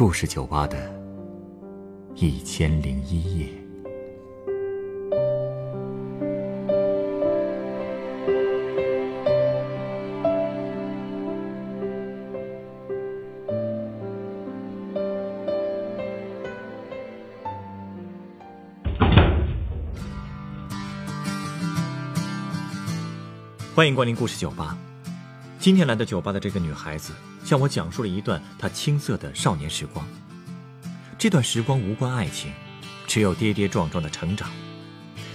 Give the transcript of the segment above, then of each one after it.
故事酒吧的一千零一夜。欢迎光临故事酒吧。今天来到酒吧的这个女孩子，向我讲述了一段她青涩的少年时光。这段时光无关爱情，只有跌跌撞撞的成长。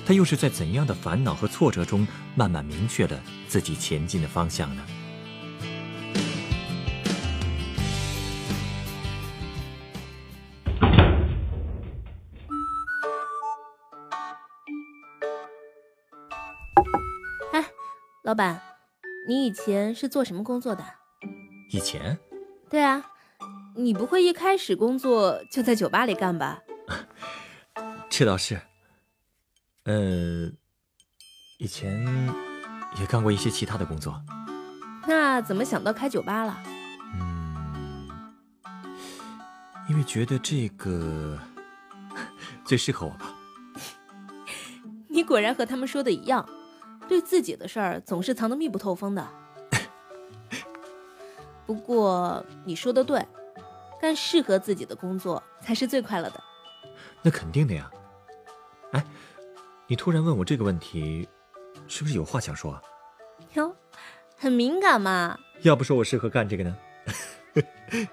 她又是在怎样的烦恼和挫折中，慢慢明确了自己前进的方向呢？哎，老板，你以前是做什么工作的？以前，对啊，你不会一开始工作就在酒吧里干吧？这倒是。呃，以前也干过一些其他的工作。那怎么想到开酒吧了？嗯，因为觉得这个最适合我吧。你果然和他们说的一样，对自己的事儿总是藏得密不透风的。不过你说的对，干适合自己的工作才是最快乐的。那肯定的呀。哎，你突然问我这个问题，是不是有话想说啊？哟，很敏感嘛。要不说我适合干这个呢？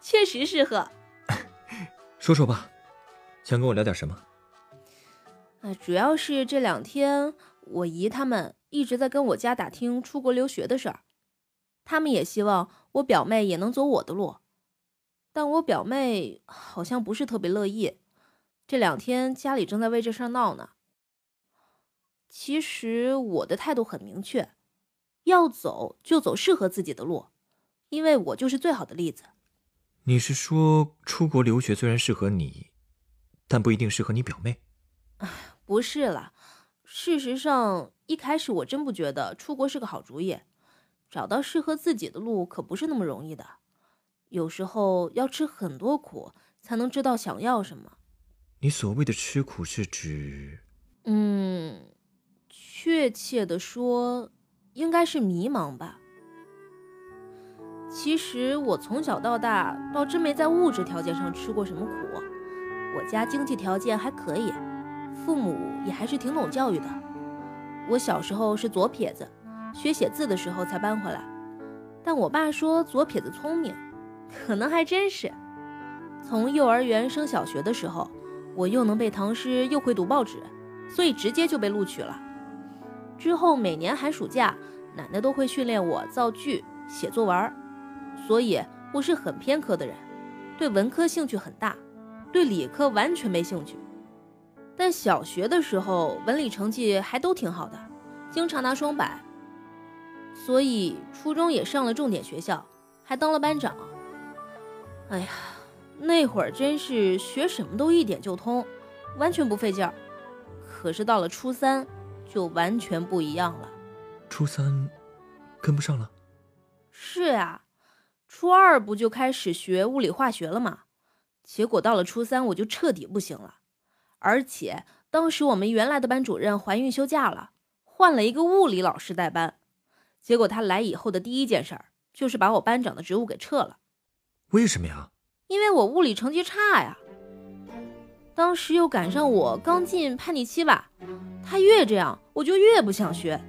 确实适合。说说吧，想跟我聊点什么？啊，主要是这两天我姨他们一直在跟我家打听出国留学的事儿，他们也希望我表妹也能走我的路，但我表妹好像不是特别乐意。这两天家里正在为这事儿闹呢。其实我的态度很明确，要走就走适合自己的路，因为我就是最好的例子。你是说出国留学虽然适合你，但不一定适合你表妹？不是了，事实上一开始我真不觉得出国是个好主意，找到适合自己的路可不是那么容易的，有时候要吃很多苦才能知道想要什么。你所谓的吃苦是指……嗯，确切的说，应该是迷茫吧。其实我从小到大倒真没在物质条件上吃过什么苦，我家经济条件还可以，父母也还是挺懂教育的。我小时候是左撇子，学写字的时候才搬回来，但我爸说左撇子聪明，可能还真是。从幼儿园升小学的时候，我又能背唐诗，又会读报纸，所以直接就被录取了。之后每年寒暑假，奶奶都会训练我造句、写作文，所以我是很偏科的人，对文科兴趣很大，对理科完全没兴趣。但小学的时候文理成绩还都挺好的，经常拿双百，所以初中也上了重点学校，还当了班长。哎呀，那会儿真是学什么都一点就通，完全不费劲儿。可是到了初三，就完全不一样了。初三跟不上了？是呀，初二不就开始学物理化学了吗？结果到了初三，我就彻底不行了。而且当时我们原来的班主任怀孕休假了，换了一个物理老师代班。结果他来以后的第一件事儿就是把我班长的职务给撤了。为什么呀？因为我物理成绩差呀。当时又赶上我刚进叛逆期吧，他越这样，我就越不想学。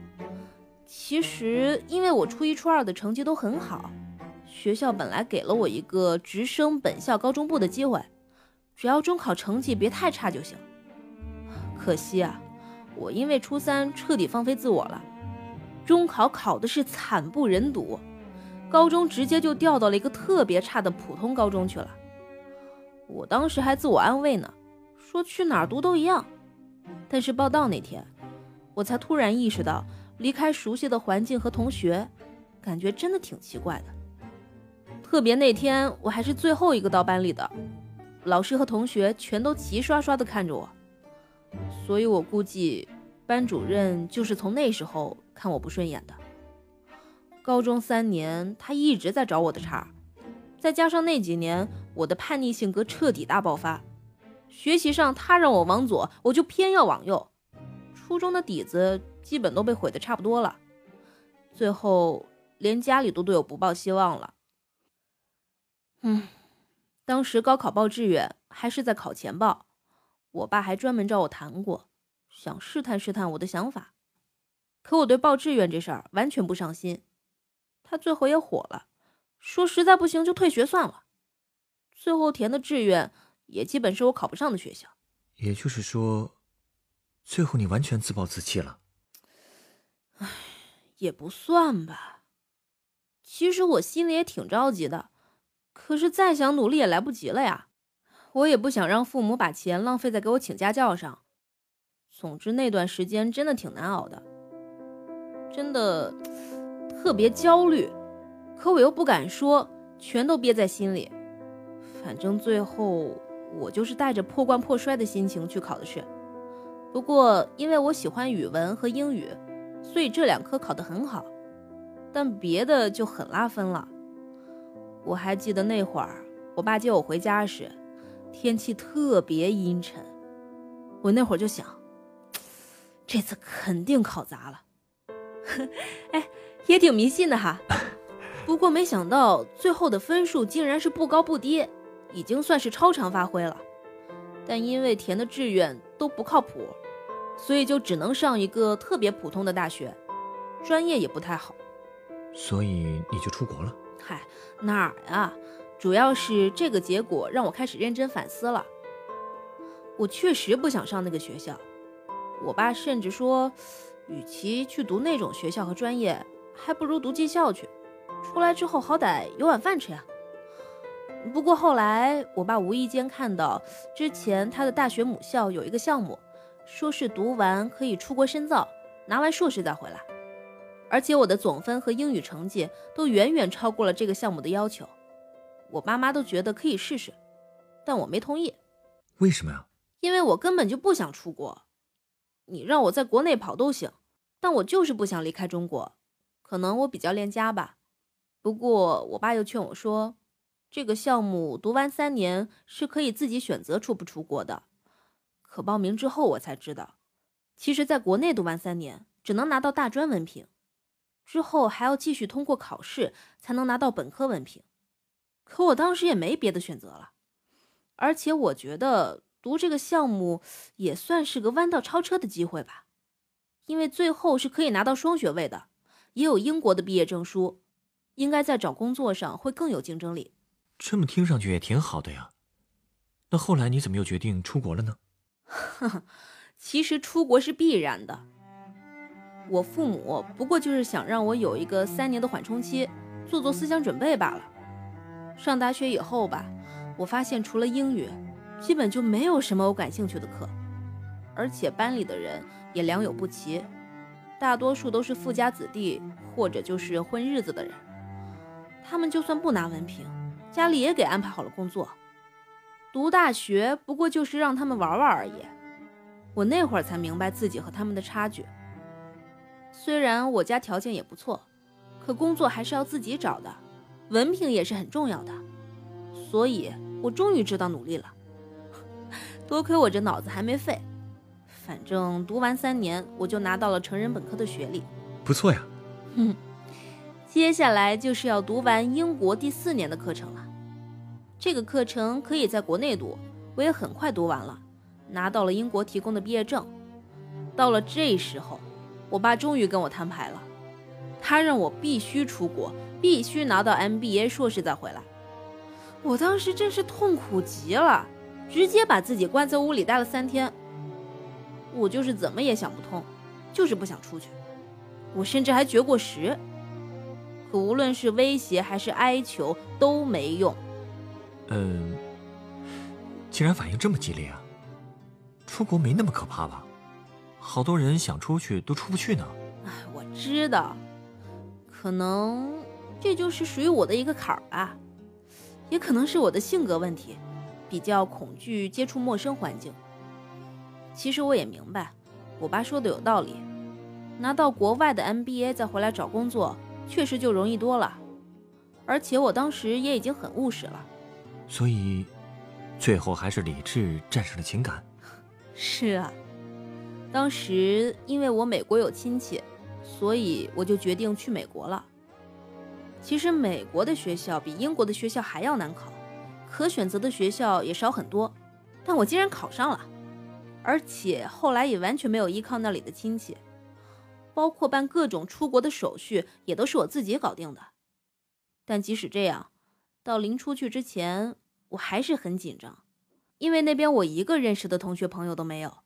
其实因为我初一、初二的成绩都很好，学校本来给了我一个直升本校高中部的机会，只要中考成绩别太差就行。可惜啊，我因为初三彻底放飞自我了，中考考的是惨不忍睹，高中直接就调到了一个特别差的普通高中去了。我当时还自我安慰呢。说去哪儿读都一样，但是报到那天，我才突然意识到，离开熟悉的环境和同学，感觉真的挺奇怪的。特别那天我还是最后一个到班里的，老师和同学全都齐刷刷的看着我，所以我估计班主任就是从那时候看我不顺眼的。高中三年，他一直在找我的茬，再加上那几年我的叛逆性格彻底大爆发，学习上他让我往左，我就偏要往右，初中的底子基本都被毁的差不多了，最后连家里都对我不抱希望了。嗯，当时高考报志愿还是在考前报，我爸还专门找我谈过，想试探试探我的想法，可我对报志愿这事儿完全不上心，他最后也火了。说实在不行就退学算了，最后填的志愿也基本是我考不上的学校。也就是说，最后你完全自暴自弃了。唉，也不算吧。其实我心里也挺着急的，可是再想努力也来不及了呀。我也不想让父母把钱浪费在给我请家教上。总之那段时间真的挺难熬的，真的特别焦虑。可我又不敢说，全都憋在心里。反正最后我就是带着破罐破摔的心情去考的试。不过因为我喜欢语文和英语，所以这两科考得很好。但别的就很拉分了。我还记得那会儿，我爸接我回家时，天气特别阴沉。我那会儿就想，这次肯定考砸了。哎，也挺迷信的哈。不过没想到最后的分数竟然是不高不低，已经算是超常发挥了。但因为填的志愿都不靠谱，所以就只能上一个特别普通的大学，专业也不太好。所以你就出国了？嗨，哪儿呀？主要是这个结果让我开始认真反思了。我确实不想上那个学校，我爸甚至说，与其去读那种学校和专业，还不如读技校去。出来之后好歹有碗饭吃呀。不过后来我爸无意间看到之前他的大学母校有一个项目，说是读完可以出国深造，拿完硕士再回来。而且我的总分和英语成绩都远远超过了这个项目的要求，我爸妈都觉得可以试试，但我没同意。为什么呀？因为我根本就不想出国。你让我在国内跑都行，但我就是不想离开中国。可能我比较恋家吧。不过，我爸又劝我说，这个项目读完三年是可以自己选择出不出国的。可报名之后，我才知道，其实在国内读完三年只能拿到大专文凭，之后还要继续通过考试才能拿到本科文凭。可我当时也没别的选择了，而且我觉得读这个项目也算是个弯道超车的机会吧，因为最后是可以拿到双学位的，也有英国的毕业证书。应该在找工作上会更有竞争力。这么听上去也挺好的呀。那后来你怎么又决定出国了呢？其实出国是必然的。我父母不过就是想让我有一个三年的缓冲期，做做思想准备罢了。上大学以后吧，我发现除了英语，基本就没有什么我感兴趣的课，而且班里的人也良莠不齐，大多数都是富家子弟或者就是混日子的人。他们就算不拿文凭，家里也给安排好了工作。读大学不过就是让他们玩玩而已。我那会儿才明白自己和他们的差距。虽然我家条件也不错，可工作还是要自己找的，文凭也是很重要的。所以我终于知道努力了。多亏我这脑子还没废，反正读完三年，我就拿到了成人本科的学历。不错呀。哼。接下来就是要读完英国第四年的课程了。这个课程可以在国内读，我也很快读完了，拿到了英国提供的毕业证。到了这时候，我爸终于跟我摊牌了，他让我必须出国，必须拿到 MBA 硕士再回来。我当时真是痛苦极了，直接把自己关在屋里待了三天。我就是怎么也想不通，就是不想出去。我甚至还绝过食。可无论是威胁还是哀求都没用。嗯，竟然反应这么激烈啊！出国没那么可怕吧？好多人想出去都出不去呢。哎，我知道，可能这就是属于我的一个坎儿吧，也可能是我的性格问题，比较恐惧接触陌生环境。其实我也明白，我爸说的有道理，拿到国外的 MBA 再回来找工作。确实就容易多了，而且我当时也已经很务实了。所以，最后还是理智战胜了情感。是啊，当时因为我美国有亲戚，所以我就决定去美国了。其实美国的学校比英国的学校还要难考，可选择的学校也少很多，但我竟然考上了，而且后来也完全没有依靠那里的亲戚，包括办各种出国的手续也都是我自己搞定的。但即使这样，到临出去之前，我还是很紧张，因为那边我一个认识的同学朋友都没有，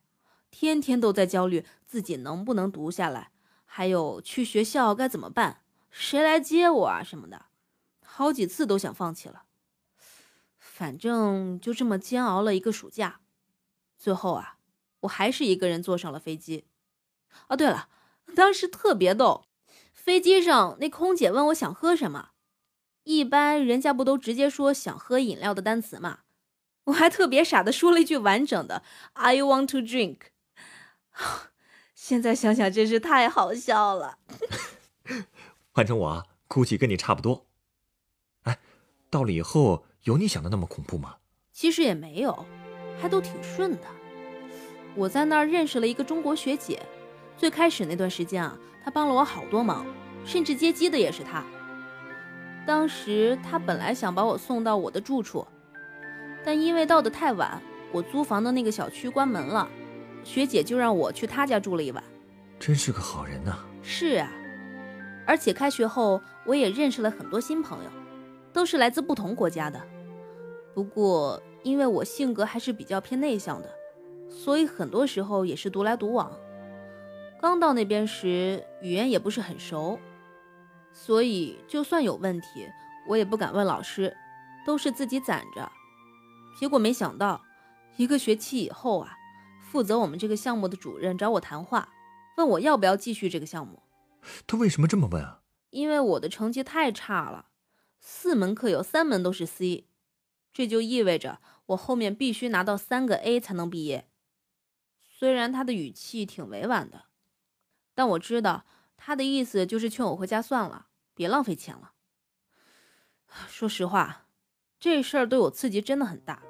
天天都在焦虑自己能不能读下来，还有去学校该怎么办。谁来接我啊？什么的，好几次都想放弃了。反正就这么煎熬了一个暑假，最后啊，我还是一个人坐上了飞机。哦，对了，当时特别逗，飞机上那空姐问我想喝什么，一般人家不都直接说想喝饮料的单词吗？我还特别傻的说了一句完整的 “I want to drink”。现在想想真是太好笑了。换成我，估计跟你差不多。哎，到了以后有你想的那么恐怖吗？其实也没有，还都挺顺的。我在那儿认识了一个中国学姐，最开始那段时间啊，她帮了我好多忙，甚至接机的也是她。当时她本来想把我送到我的住处，但因为到的太晚，我租房的那个小区关门了，学姐就让我去她家住了一晚。真是个好人呐。是啊。而且开学后，我也认识了很多新朋友，都是来自不同国家的。不过，因为我性格还是比较偏内向的，所以很多时候也是独来独往。刚到那边时，语言也不是很熟，所以就算有问题，我也不敢问老师，都是自己攒着。结果没想到，一个学期以后啊，负责我们这个项目的主任找我谈话，问我要不要继续这个项目。他为什么这么问啊？因为我的成绩太差了，四门课有三门都是 C，这就意味着我后面必须拿到三个 A 才能毕业。虽然他的语气挺委婉的，但我知道他的意思就是劝我回家算了，别浪费钱了。说实话，这事儿对我刺激真的很大，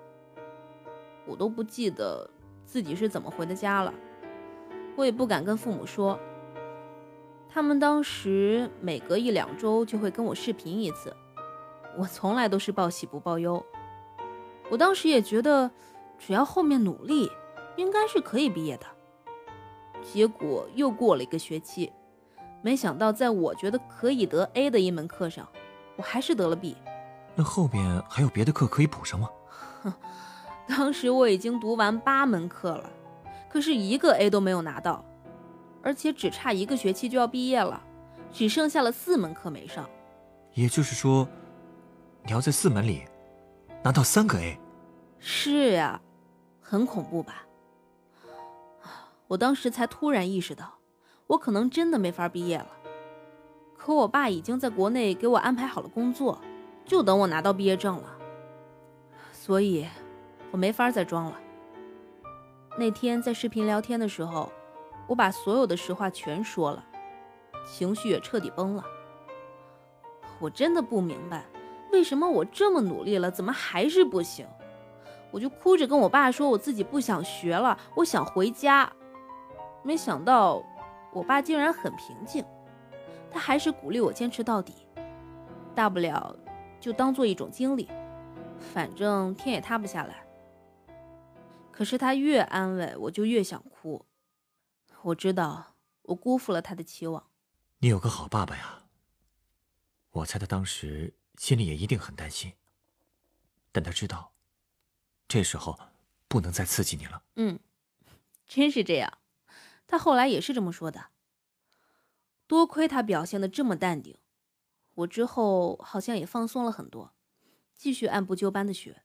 我都不记得自己是怎么回的家了，我也不敢跟父母说。他们当时每隔一两周就会跟我视频一次，我从来都是报喜不报忧。我当时也觉得，只要后面努力，应该是可以毕业的。结果又过了一个学期，没想到在我觉得可以得 A 的一门课上，我还是得了 B。那后面还有别的课可以补上吗？哼，当时我已经读完八门课了，可是一个 A 都没有拿到。而且只差一个学期就要毕业了，只剩下了四门课没上。也就是说，你要在四门里拿到三个 A。是呀，很恐怖吧？我当时才突然意识到，我可能真的没法毕业了。可我爸已经在国内给我安排好了工作，就等我拿到毕业证了。所以，我没法再装了。那天在视频聊天的时候。我把所有的实话全说了，情绪也彻底崩了。我真的不明白，为什么我这么努力了，怎么还是不行？我就哭着跟我爸说，我自己不想学了，我想回家。没想到，我爸竟然很平静，他还是鼓励我坚持到底，大不了就当做一种经历，反正天也塌不下来。可是他越安慰，我就越想哭。我知道，我辜负了他的期望。你有个好爸爸呀。我猜他当时心里也一定很担心，但他知道，这时候不能再刺激你了。嗯，真是这样。他后来也是这么说的。多亏他表现的这么淡定，我之后好像也放松了很多，继续按部就班的学，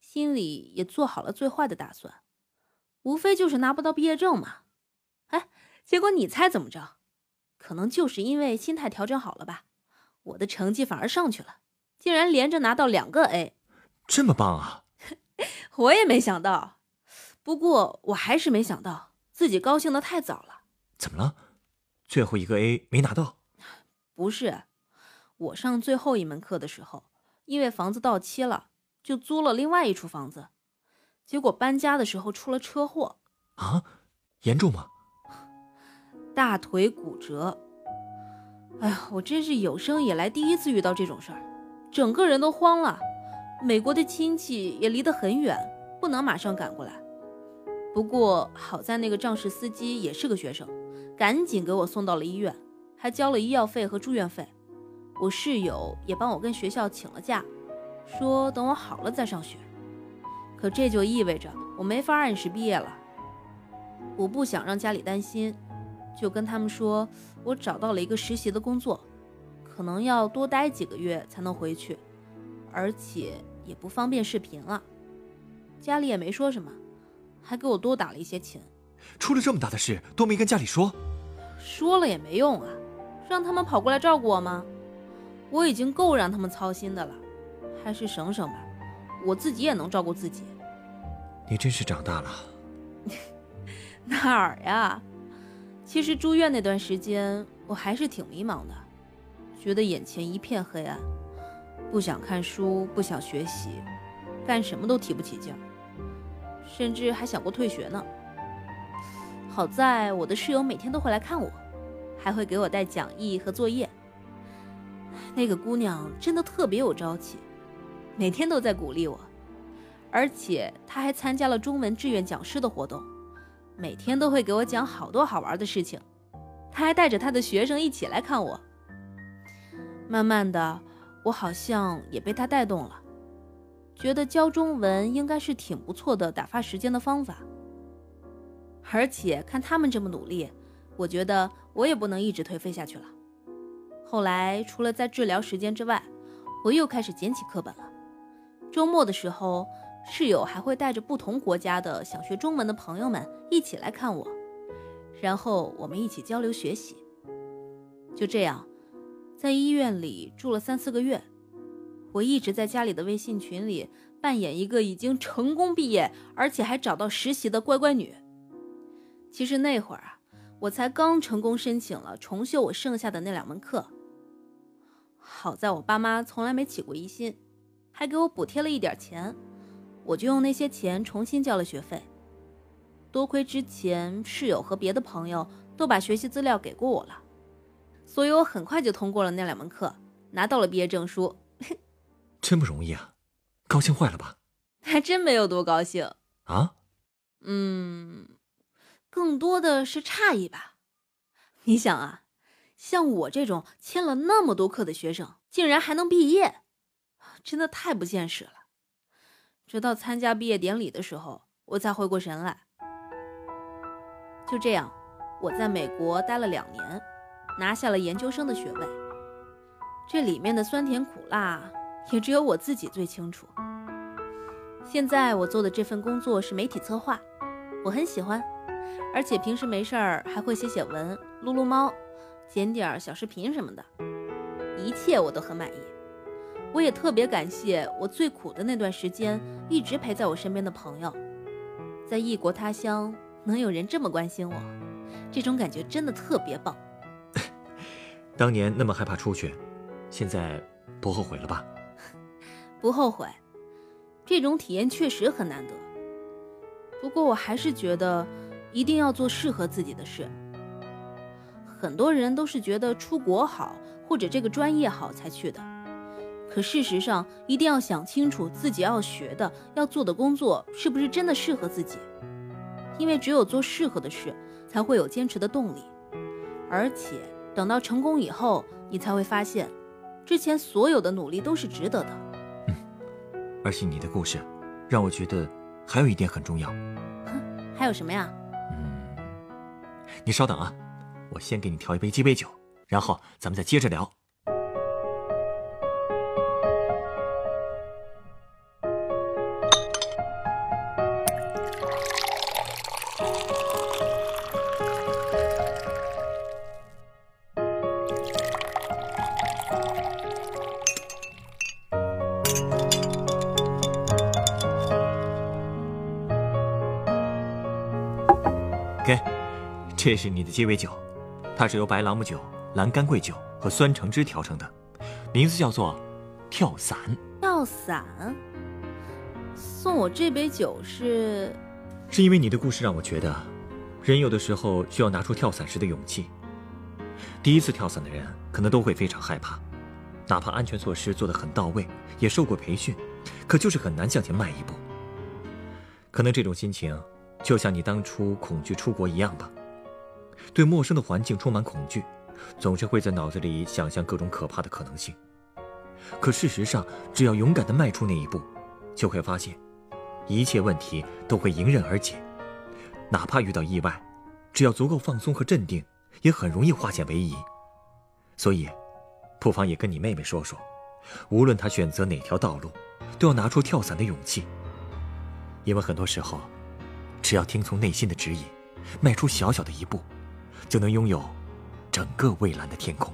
心里也做好了最坏的打算，无非就是拿不到毕业证嘛。哎，结果你猜怎么着？可能就是因为心态调整好了吧，我的成绩反而上去了，竟然连着拿到两个 A，这么棒啊！我也没想到，不过我还是没想到自己高兴的太早了。怎么了？最后一个 A 没拿到？不是，我上最后一门课的时候，因为房子到期了，就租了另外一处房子，结果搬家的时候出了车祸。啊，严重吗？大腿骨折。哎呀，我真是有生以来第一次遇到这种事儿，整个人都慌了。美国的亲戚也离得很远，不能马上赶过来。不过好在那个肇事司机也是个学生，赶紧给我送到了医院，还交了医药费和住院费。我室友也帮我跟学校请了假，说等我好了再上学。可这就意味着我没法按时毕业了。我不想让家里担心，就跟他们说我找到了一个实习的工作，可能要多待几个月才能回去，而且也不方便视频了。家里也没说什么，还给我多打了一些钱。出了这么大的事都没跟家里说，说了也没用啊，让他们跑过来照顾我吗？我已经够让他们操心的了，还是省省吧，我自己也能照顾自己。你真是长大了。哪儿呀？其实住院那段时间，我还是挺迷茫的，觉得眼前一片黑暗，不想看书，不想学习，干什么都提不起劲，甚至还想过退学呢。好在我的室友每天都会来看我，还会给我带讲义和作业。那个姑娘真的特别有朝气，每天都在鼓励我，而且她还参加了中文志愿讲师的活动。每天都会给我讲好多好玩的事情，他还带着他的学生一起来看我。慢慢的，我好像也被他带动了，觉得教中文应该是挺不错的打发时间的方法。而且看他们这么努力，我觉得我也不能一直颓废下去了。后来除了在治疗时间之外，我又开始捡起课本了。周末的时候。室友还会带着不同国家的想学中文的朋友们一起来看我，然后我们一起交流学习。就这样，在医院里住了三四个月，我一直在家里的微信群里扮演一个已经成功毕业而且还找到实习的乖乖女。其实那会儿啊，我才刚成功申请了重修我剩下的那两门课。好在我爸妈从来没起过疑心，还给我补贴了一点钱。我就用那些钱重新交了学费。多亏之前室友和别的朋友都把学习资料给过我了，所以我很快就通过了那两门课，拿到了毕业证书。真不容易啊，高兴坏了吧？还真没有多高兴啊。嗯，更多的是诧异吧。你想啊，像我这种签了那么多课的学生，竟然还能毕业，真的太不现实了。直到参加毕业典礼的时候，我才回过神来。就这样，我在美国待了两年，拿下了研究生的学位。这里面的酸甜苦辣，也只有我自己最清楚。现在我做的这份工作是媒体策划，我很喜欢，而且平时没事儿还会写写文、撸撸猫、剪点小视频什么的，一切我都很满意。我也特别感谢我最苦的那段时间一直陪在我身边的朋友，在异国他乡能有人这么关心我，这种感觉真的特别棒。当年那么害怕出去，现在不后悔了吧？不后悔，这种体验确实很难得。不过我还是觉得一定要做适合自己的事。很多人都是觉得出国好或者这个专业好才去的。可事实上，一定要想清楚自己要学的、要做的工作是不是真的适合自己，因为只有做适合的事，才会有坚持的动力。而且等到成功以后，你才会发现，之前所有的努力都是值得的。嗯，而且你的故事，让我觉得还有一点很重要。哼，还有什么呀？嗯，你稍等啊，我先给你调一杯鸡尾酒，然后咱们再接着聊。这是你的鸡尾酒，它是由白朗姆酒、蓝干桂酒和酸橙汁调成的，名字叫做“跳伞”。跳伞？送我这杯酒是？是因为你的故事让我觉得，人有的时候需要拿出跳伞时的勇气。第一次跳伞的人可能都会非常害怕，哪怕安全措施做得很到位，也受过培训，可就是很难向前迈一步。可能这种心情，就像你当初恐惧出国一样吧。对陌生的环境充满恐惧，总是会在脑子里想象各种可怕的可能性。可事实上，只要勇敢地迈出那一步，就会发现，一切问题都会迎刃而解。哪怕遇到意外，只要足够放松和镇定，也很容易化险为夷。所以，不妨也跟你妹妹说说，无论她选择哪条道路，都要拿出跳伞的勇气。因为很多时候，只要听从内心的指引，迈出小小的一步。就能拥有整个蔚蓝的天空。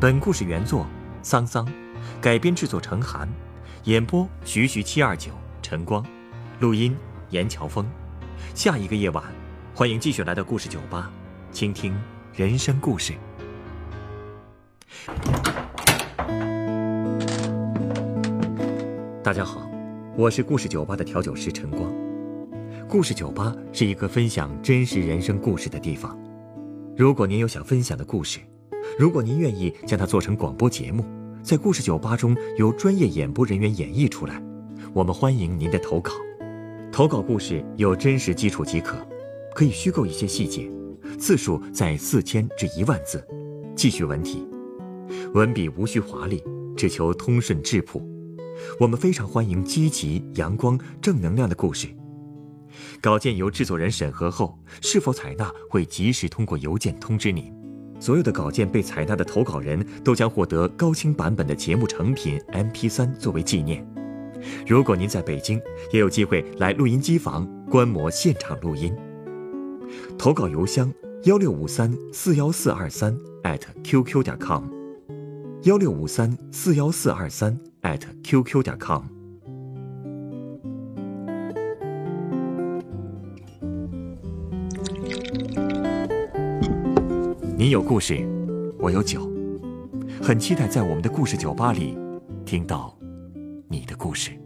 本故事原作桑桑，改编制作陈寒，演播徐徐七二九晨光，录音严乔峰。下一个夜晚，欢迎继续来到故事酒吧，倾听人生故事。大家好，我是故事酒吧的调酒师陈光。故事酒吧是一个分享真实人生故事的地方。如果您有想分享的故事，如果您愿意将它做成广播节目，在故事酒吧中由专业演播人员演绎出来，我们欢迎您的投稿。投稿故事有真实基础即可，可以虚构一些细节，字数在四千至一万字，记叙文体，文笔无需华丽，只求通顺质朴。我们非常欢迎积极、阳光、正能量的故事。稿件由制作人审核后，是否采纳会及时通过邮件通知您。所有的稿件被采纳的投稿人都将获得高清版本的节目成品 MP3 作为纪念。如果您在北京，也有机会来录音机房观摩现场录音。投稿邮箱：幺六五三四幺四二三 @QQ 点 com。幺六五三四幺四二三。At qq 点 com。你有故事，我有酒，很期待在我们的故事酒吧里听到你的故事。